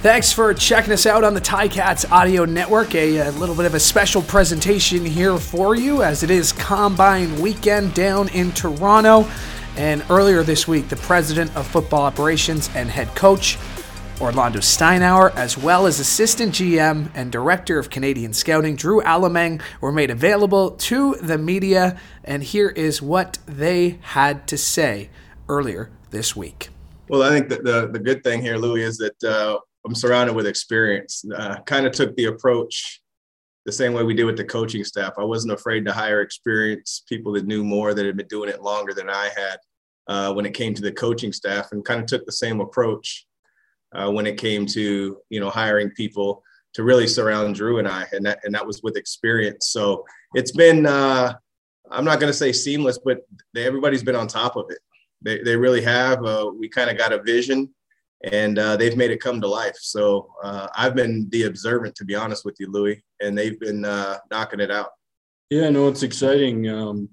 Thanks for checking us out on the Ticats Audio Network. A, a, little bit of a special presentation here for you as it is Combine Weekend down in Toronto. And earlier this week, the president of football operations and head coach, Orlando Steinauer, as well as assistant GM and director of Canadian Scouting, Drew Allemang, were made available to the media. And here is what they had to say earlier this week. Well, I think that the, the good thing here, Louis, is that uh, I'm surrounded with experience. Uh, kind of took the approach the same way we did with the coaching staff. I wasn't afraid to hire experienced people that knew more, that had been doing it longer than I had uh, when it came to the coaching staff, and kind of took the same approach uh, when it came to you know hiring people to really surround Drew and I, and that and that was with experience. So it's been uh, I'm not going to say seamless, but they, everybody's been on top of it. They they really have. Uh, we kind of got a vision and uh, they've made it come to life. So uh, I've been the observant, to be honest with you, Louis, and they've been uh, knocking it out. Yeah, no, it's exciting. Um,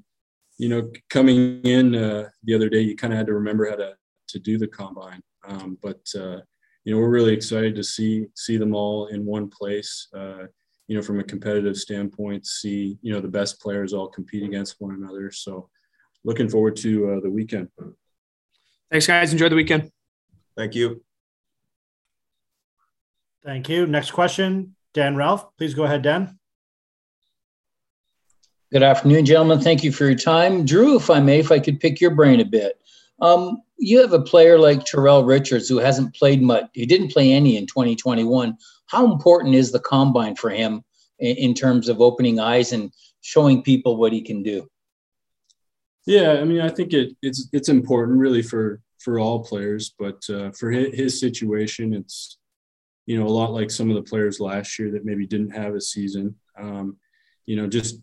you know, coming in uh, the other day, you kind of had to remember how to to do the combine, um, but uh, you know, we're really excited to see see them all in one place. Uh, you know, from a competitive standpoint, see you know the best players all compete against one another. So, looking forward to the weekend. Thanks, guys. Enjoy the weekend. Thank you. Thank you. Next question, Dan Ralph. Please go ahead, Dan. Good afternoon, gentlemen. Thank you for your time. Drew, if I may, if I could pick your brain a bit. Um, you have a player like Tyrell Richards who hasn't played much. He didn't play any in 2021. How important is the combine for him in, in terms of opening eyes and showing people what he can do? Yeah, I mean, I think it, it's it's important really for for all players, but uh, for his, situation, it's you know a lot like some of the players last year that maybe didn't have a season. Um, you know, just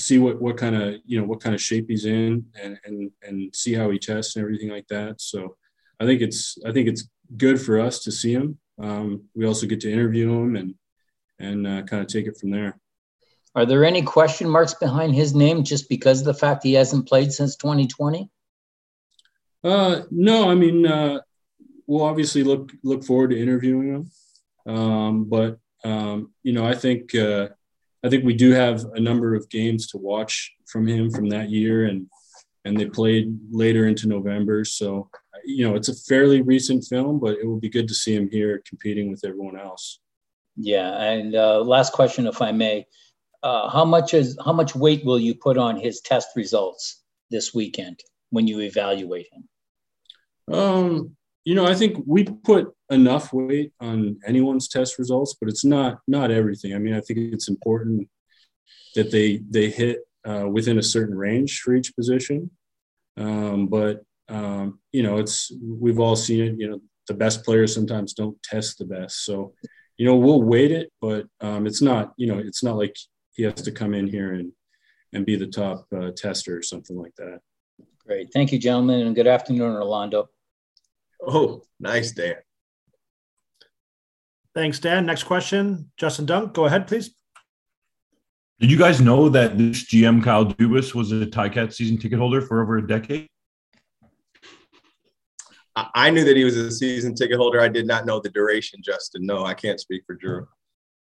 see what what kind of you know what kind of shape he's in, and and and see how he tests and everything like that. So, I think it's I think it's good for us to see him. Um, we also get to interview him and and uh, kind of take it from there. Are there any question marks behind his name just because of the fact he hasn't played since 2020? Uh, no, I mean, uh, we'll obviously look look forward to interviewing him. Um, but um, you know, I think uh, I think we do have a number of games to watch from him from that year, and and they played later into November. So you know, it's a fairly recent film, but it will be good to see him here competing with everyone else. Yeah, and uh, last question, if I may, uh, how much is how much weight will you put on his test results this weekend when you evaluate him? Um, you know, I think we put enough weight on anyone's test results, but it's not not everything. I mean, I think it's important that they they hit uh, within a certain range for each position. Um, but um, you know, it's we've all seen it. You know, the best players sometimes don't test the best, so you know we'll weight it, but um, it's not you know it's not like he has to come in here and and be the top uh, tester or something like that. Great, thank you, gentlemen, and good afternoon, Orlando. Oh, nice, Dan. Thanks, Dan. Next question, Justin Dunk. Go ahead, please. Did you guys know that this GM Kyle Dubas was a Ticat season ticket holder for over a decade? I knew that he was a season ticket holder. I did not know the duration, Justin. No, I can't speak for Drew.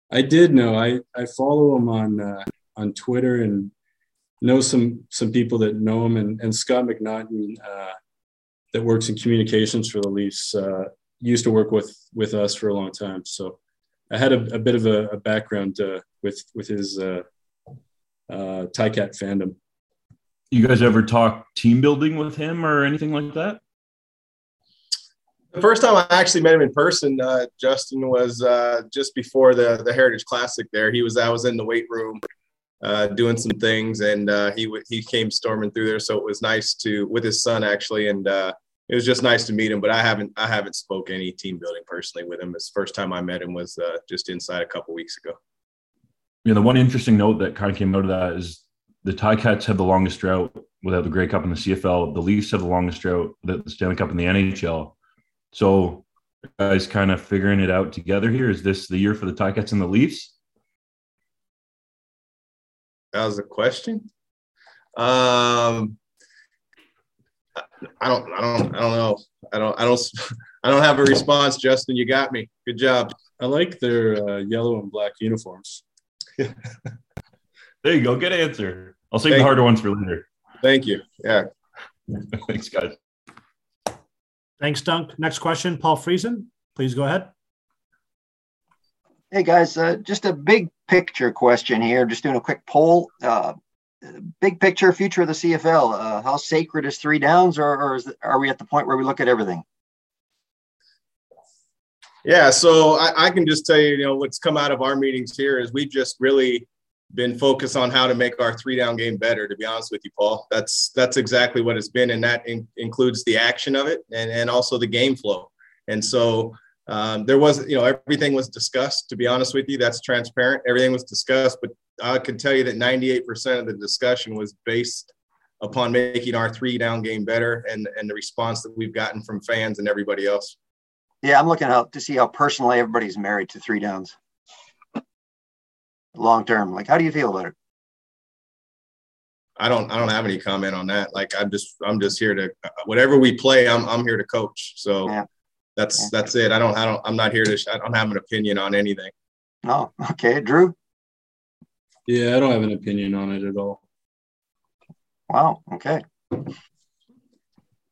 I did know. I, I follow him on uh, on Twitter and know some some people that know him. And, and Scott McNaughton uh, that works in communications for the Leafs uh, used to work with with us for a long time. So I had a, a bit of a, a background uh, with with his uh, uh, Ticat fandom. You guys ever talk team building with him or anything like that? The first time I actually met him in person, uh, Justin was uh, just before the the Heritage Classic. There, he was. I was in the weight room uh, doing some things, and uh, he w- he came storming through there. So it was nice to with his son actually, and uh, it was just nice to meet him. But I haven't I haven't spoke any team building personally with him. This first time I met him was uh, just inside a couple weeks ago. Yeah, the one interesting note that kind of came out of that is the Ticats have the longest drought without the Grey Cup in the CFL. The Leafs have the longest drought without the Stanley Cup in the NHL. So, guys, kind of figuring it out together here. Is this the year for the Ticats and the Leafs? That was a question. Um, I don't, I don't, I don't know. I don't, I don't, I don't have a response, Justin. You got me. Good job. I like their uh, yellow and black uniforms. there you go. Good answer. I'll save Thank the harder ones for later. Thank you. Yeah. Thanks, guys. Thanks, Dunk. Next question, Paul Friesen. Please go ahead. Hey guys, uh, just a big picture question here. Just doing a quick poll. Uh, big picture, future of the CFL. Uh, how sacred is three downs, or, or is, are we at the point where we look at everything? Yeah, so I, I, can just tell you, you know, what's come out of our meetings here is we've just really been focused on how to make our three down game better. To be honest with you, Paul, that's that's exactly what it's been, and that in, includes the action of it and and also the game flow. And so um, there was, you know, everything was discussed. To be honest with you, that's transparent. Everything was discussed, but I can tell you that 98% of the discussion was based upon making our three down game better and and the response that we've gotten from fans and everybody else. Yeah, I'm looking out to see how personally everybody's married to three downs. Long term, like how do you feel about it? I don't I don't have any comment on that. Like I'm just I'm just here to whatever we play, I'm I'm here to coach. So yeah. that's yeah. that's it. I don't I don't I'm not here to I don't have an opinion on anything. Oh, okay, Drew. Yeah, I don't have an opinion on it at all. Wow. Okay.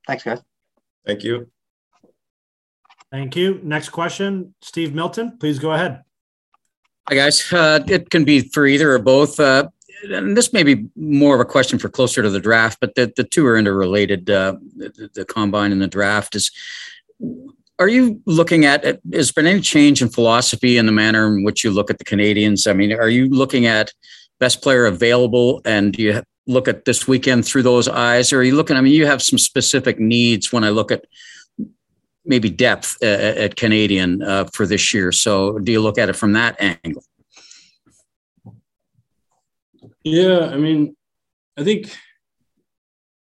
Thanks, guys. Thank you. Thank you. Next question, Steve Milton. Please go ahead. Hi, guys. Uh, it can be for either or both. Uh, and this may be more of a question for closer to the draft, but the, the two are interrelated. Uh, the, the combine and the draft is. Are you looking at? Has been any change in philosophy in the manner in which you look at the Canadians? I mean, are you looking at best player available, and do you look at this weekend through those eyes, or are you looking? I mean, you have some specific needs when I look at maybe depth uh, at Canadian uh, for this year. So do you look at it from that angle? Yeah, I mean, I think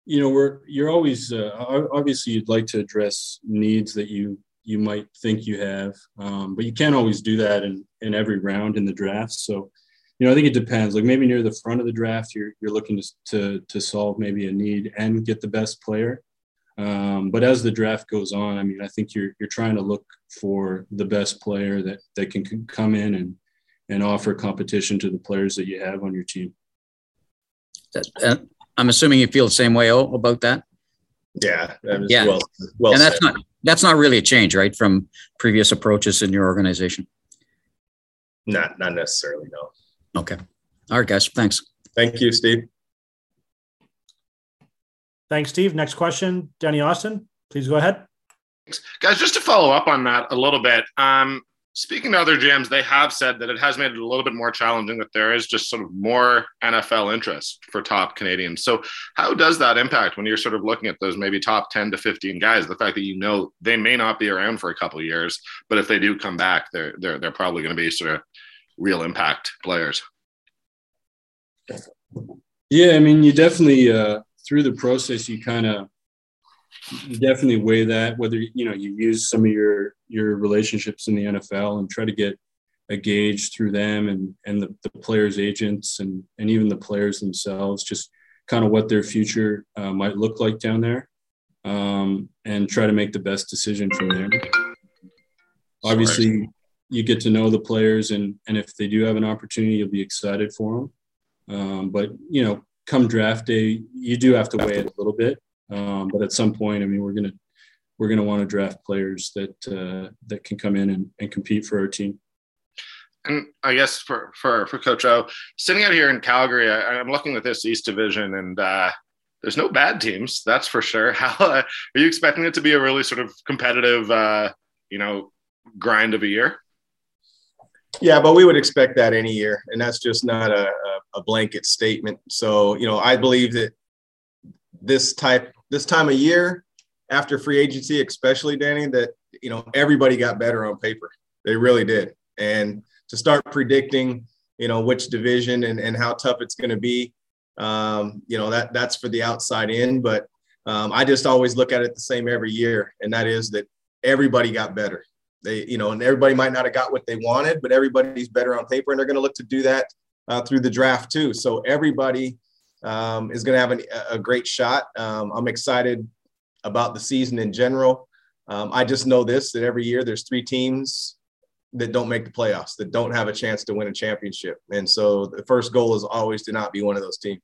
you know we're you're always uh, obviously you'd like to address needs that you you might think you have, um, but you can't always do that in in every round in the draft. So you know, I think it depends. Like maybe near the front of the draft, you're you're looking to to, to solve maybe a need and get the best player. Um, but as the draft goes on, I mean, I think you're you're trying to look for the best player that that can, can come in and and offer competition to the players that you have on your team. I'm assuming you feel the same way about that. Yeah, yeah. Well, well and that's said. not that's not really a change, right, from previous approaches in your organization. Not not necessarily, no. Okay. All right, guys. Thanks. Thank you, Steve. Thanks, Steve. Next question, Danny Austin. Please go ahead. Guys, just to follow up on that a little bit. Um, speaking to other GMs, they have said that it has made it a little bit more challenging, that there is just sort of more NFL interest for top Canadians. So, how does that impact when you're sort of looking at those maybe top 10 to 15 guys? The fact that you know they may not be around for a couple years, but if they do come back, they're, they're, they're probably going to be sort of real impact players. Yeah, I mean, you definitely, uh, through the process, you kind of definitely weigh that whether you know you use some of your your relationships in the NFL and try to get a gauge through them and and the, the players agents and and even the players themselves just kind of what their future uh, might look like down there um, and try to make the best decision from there. Obviously you get to know the players and and if they do have an opportunity you'll be excited for them um, but you know come draft day, you do have to weigh it a little bit. Um, but at some point, I mean, we're gonna we're gonna want to draft players that uh, that can come in and, and compete for our team. And I guess for for for Coach O, sitting out here in Calgary, I, am looking at this East Division, and uh, there's no bad teams, that's for sure. How uh, are you expecting it to be a really sort of competitive, uh, you know, grind of a year? Yeah, but we would expect that any year, and that's just not a, a, a blanket statement. So, you know, I believe that this type, this time of year, after free agency, especially Danny, that you know everybody got better on paper. They really did, and to start predicting, you know, which division and, and how tough it's going to be, um, you know, that that's for the outside in. But um, I just always look at it the same every year, and that is that everybody got better. They, you know, and everybody might not have got what they wanted, but everybody's better on paper, and they're going to look to do that uh, through the draft too. So everybody um, is going to have an, a great shot. Um, I'm excited about the season in general. Um, I just know this that every year there's three teams that don't make the playoffs, that don't have a chance to win a championship. And so the first goal is always to not be one of those teams.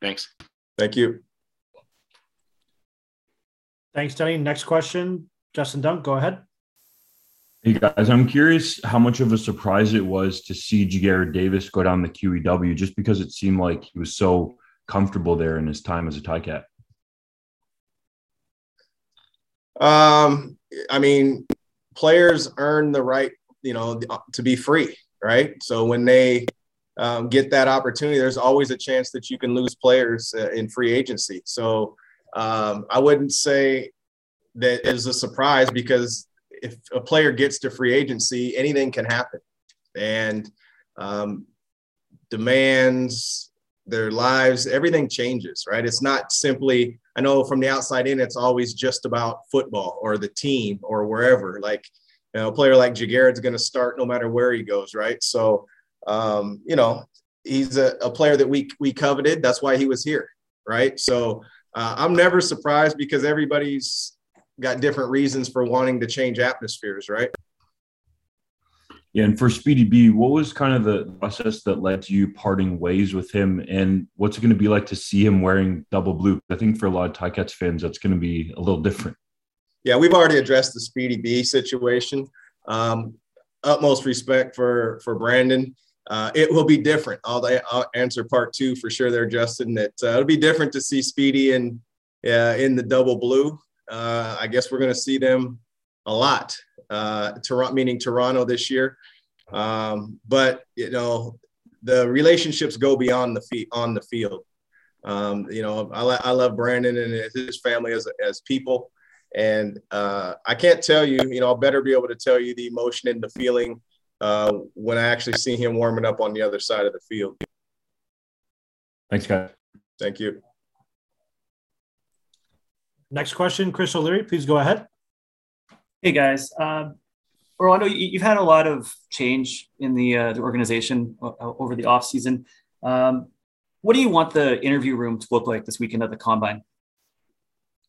Thanks. Thank you. Thanks, Denny. Next question, Justin Dunk, go ahead. Hey guys, I'm curious how much of a surprise it was to see Ja'Gared Davis go down the QEW just because it seemed like he was so comfortable there in his time as a Ticat. Um, I mean, players earn the right, you know, to be free, right? So when they um, get that opportunity, there's always a chance that you can lose players uh, in free agency. So um, I wouldn't say that is a surprise because if a player gets to free agency, anything can happen, and um, demands, their lives, everything changes, right? It's not simply. I know from the outside in, it's always just about football or the team or wherever. Like, you know, a player like Ja'Gared's going to start no matter where he goes, right? So, um, you know, he's a, a player that we we coveted. That's why he was here, right? So uh, I'm never surprised because everybody's got different reasons for wanting to change atmospheres, right? Yeah, and for Speedy B, what was kind of the process that led to you parting ways with him, and what's it going to be like to see him wearing double blue? I think for a lot of Ticats fans, that's going to be a little different. Yeah, we've already addressed the Speedy B situation. Um, utmost respect for for Brandon. Uh, it will be different. I'll, I'll, answer part two for sure there, Justin. That uh, it'll be different to see Speedy in uh, in the double blue. Uh, I guess we're going to see them a lot. Uh, Toronto, meaning Toronto this year. Um, but you know, the relationships go beyond the feet on the field. Um, you know, I, I love Brandon and his family as as people, and uh, I can't tell you. You know, I'll better be able to tell you the emotion and the feeling uh, when I actually see him warming up on the other side of the field. Thanks, guys. Thank you. Next question, Chris O'Leary, please go ahead. Hey guys, um, Orlando, you've had a lot of change in the uh, the organization uh, over the off season. Um, what do you want the interview room to look like this weekend at the combine?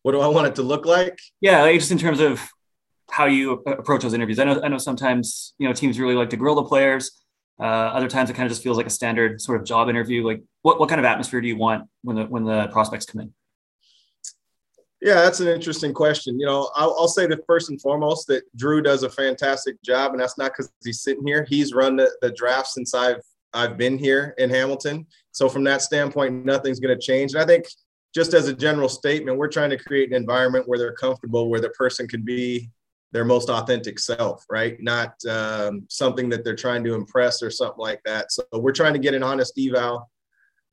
What do I want it to look like? Yeah, like just in terms of how you approach those interviews. I know I know sometimes you know teams really like to grill the players. Uh, other times it kind of just feels like a standard sort of job interview. Like what what kind of atmosphere do you want when the when the prospects come in? Yeah, that's an interesting question. You know, I'll, I'll, say that first and foremost that Drew does a fantastic job, and that's not because he's sitting here. He's run the, the draft since I've I've been here in Hamilton. So from that standpoint, nothing's going to change. And I think just as a general statement, we're trying to create an environment where they're comfortable, where the person can be their most authentic self, right? Not um, something that they're trying to impress or something like that. So we're trying to get an honest eval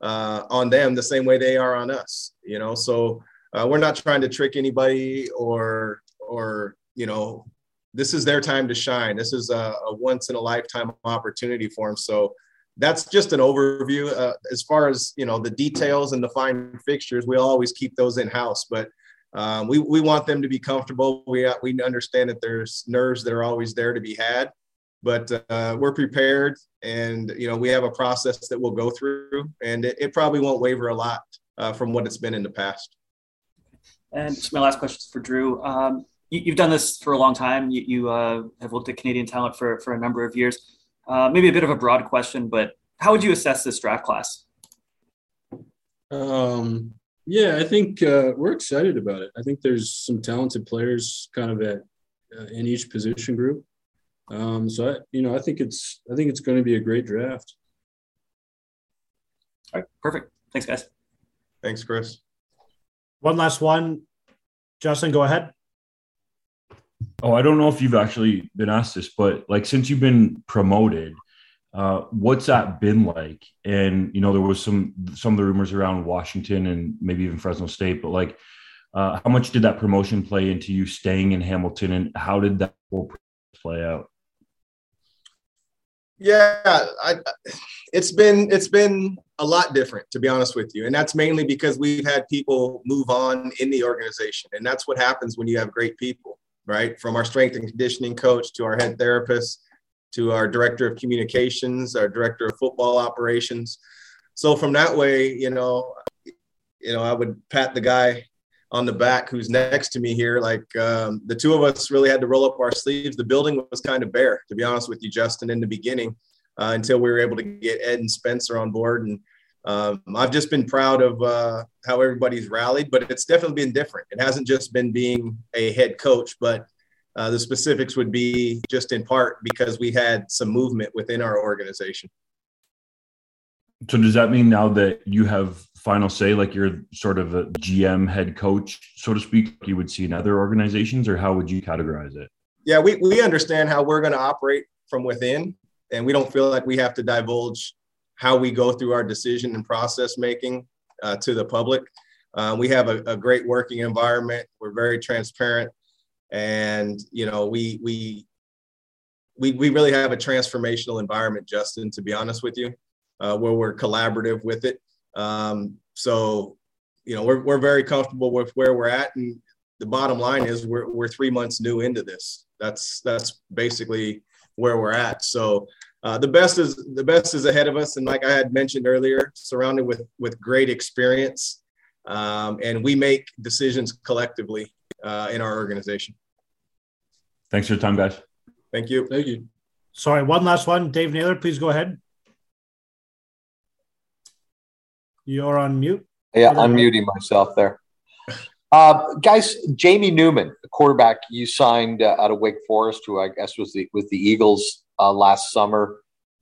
uh, on them the same way they are on us, you know. So uh, we're not trying to trick anybody or or you know this is their time to shine. This is a, a once in a lifetime opportunity for them. So that's just an overview. Uh, as far as you know the details and the fine fixtures we'll always keep those in house but um, we, we want them to be comfortable. We, we understand that there's nerves that are always there to be had but uh, we're prepared and you know we have a process that we'll go through and it, it probably won't waver a lot uh, from what it's been in the past and just my last question is for Drew. Um, you, have done this for a long time. You, you uh, have looked at Canadian talent for, for a number of years. Uh, maybe a bit of a broad question, but how would you assess this draft class? Um, yeah, I think uh, we're excited about it. I think there's some talented players kind of at uh, in each position group. Um, so I, you know, I think it's I think it's going to be a great draft. All right, perfect. Thanks, guys. Thanks, Chris. One last one. Justin, go ahead. Oh, I don't know if you've actually been asked this, but like since you've been promoted, uh, what's that been like? And you know, there was some some of the rumors around Washington and maybe even Fresno State, but like, uh, how much did that promotion play into you staying in Hamilton, and how did that whole play out? Yeah, I, it's been it's been a lot different to be honest with you, and that's mainly because we've had people move on in the organization, and that's what happens when you have great people, right? From our strength and conditioning coach to our head therapist to our director of communications, our director of football operations. So from that way, you know, you know, I would pat the guy on the back who's next to me here. Like um, the two of us really had to roll up our sleeves. The building was kind of bare, to be honest with you, Justin, in the beginning, uh, until we were able to get Ed and Spencer on board. And um, I've just been proud of uh, how everybody's rallied, but it's definitely been different. It hasn't just been being a head coach, but uh, the specifics would be just in part because we had some movement within our organization. So does that mean now that you have final say, like you're sort of a GM head coach, so to speak, you would see in other organizations, or how would you categorize it? Yeah, we, we understand how we're going to operate from within, and we don't feel like we have to divulge how we go through our decision and process making uh, to the public. Uh, we have a, a, great working environment. We're very transparent, and you know we we we we really have a transformational environment, Justin. To be honest with you, uh, where we're collaborative with it. Um, so, you know, we're, we're very comfortable with where we're at. And the bottom line is we're, we're three months new into this. That's, that's basically where we're at. So uh, the best is the best is ahead of us. And like I had mentioned earlier, surrounded with, with great experience. Um, and we make decisions collectively uh, in our organization. Thanks for your time, guys. Thank you. Thank you. Sorry, one last one. Dave Naylor, please go ahead. You're on mute. Yeah, unmuting myself there. Uh, guys, Jamie Newman, the quarterback you signed uh, out of Wake Forest, who I guess was the, with the Eagles uh, last summer.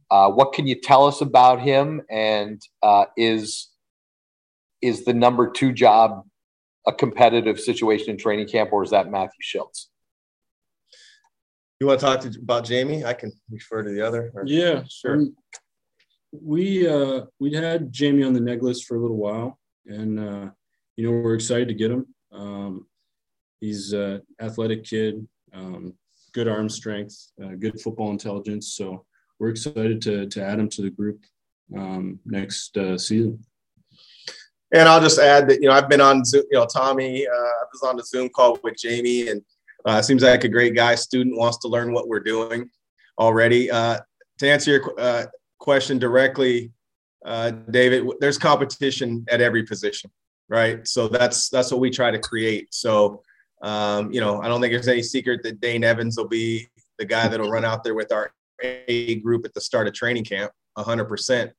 Uh, what can you tell us about him? And uh, is is the number two job a competitive situation in training camp, or is that Matthew Shiltz? You want to talk to, about Jamie? I can refer to the other. Or? Yeah, sure. We uh, we had Jamie on the neg list for a little while, and uh, you know we're excited to get him. Um, he's an athletic kid, um, good arm strength, uh, good football intelligence. So we're excited to to add him to the group um, next uh, season. And I'll just add that you know I've been on Zoom. You know, Tommy, uh, I was on the Zoom call with Jamie, and uh, seems like a great guy. Student wants to learn what we're doing already. To answer your question directly, uh, David, there's competition at every position, right? So that's that's what we try to create. So um, you know, I don't think there's any secret that Dane Evans will be the guy that'll run out there with our A group at the start of training camp, 100%.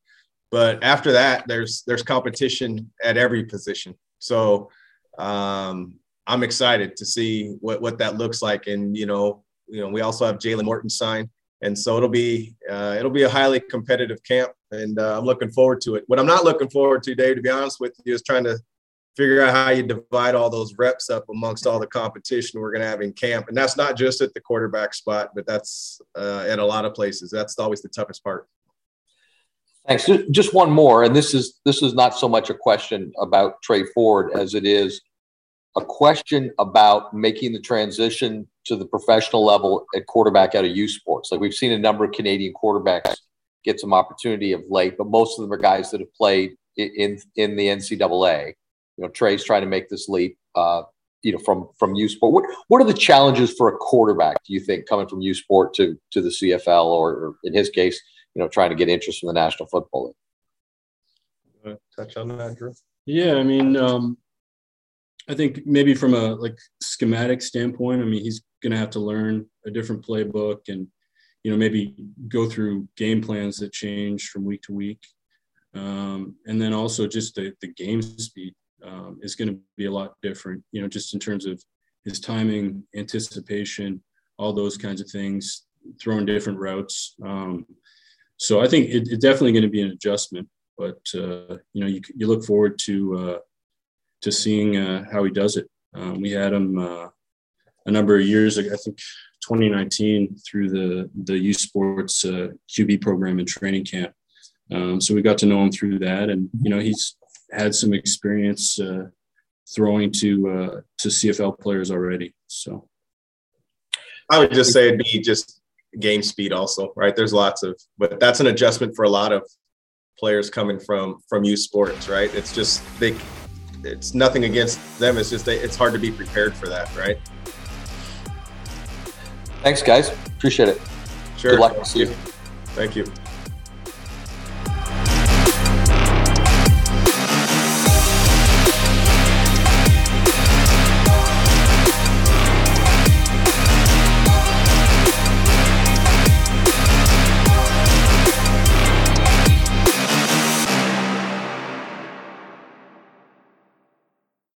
But after that, there's there's competition at every position. So um, I'm excited to see what what that looks like. And you know, you know, we also have Jalen Morton signed and so it'll be uh, it'll be a highly competitive camp, and uh, I'm looking forward to it. What I'm not looking forward to, Dave, to be honest with you, is trying to figure out how you divide all those reps up amongst all the competition we're going to have in camp, and that's not just at the quarterback spot, but that's uh, at a lot of places. That's always the toughest part. Thanks. Just one more, and this is this is not so much a question about Tre Ford as it is a question about making the transition to the professional level at quarterback out of U Sports. Like we've seen a number of Canadian quarterbacks get some opportunity of late, but most of them are guys that have played in in the NCAA. You know, Tre's trying to make this leap. Uh, you know, from from U Sport. What what are the challenges for a quarterback? Do you think coming from U Sport to to the CFL, or, or in his case, you know, trying to get interest from the National Football League? Touch on that, Drew. Yeah, I mean, um, I think maybe from a like schematic standpoint, I mean, he's going to have to learn a different playbook and, you know, maybe go through game plans that change from week to week. Um, and then also just the, the game speed um, is going to be a lot different, you know, just in terms of his timing, anticipation, all those kinds of things, throwing different routes. Um, so I think it, it's definitely going to be an adjustment, but, uh, you know, you, you look forward to, uh, to seeing uh, how he does it. Um, we had him uh, a number of years ago, I think 2019 through the the U Sports uh, QB program and training camp. Um, so we got to know him through that, and you know he's had some experience uh, throwing to uh, to CFL players already. So I would just say it'd be just game speed also, right? There's lots of, but that's an adjustment for a lot of players coming from from U Sports, right? It's just they it's nothing against them. It's just it's hard to be prepared for that, right? Thanks, guys. Appreciate it. Sure. Good luck. See you. Thank you.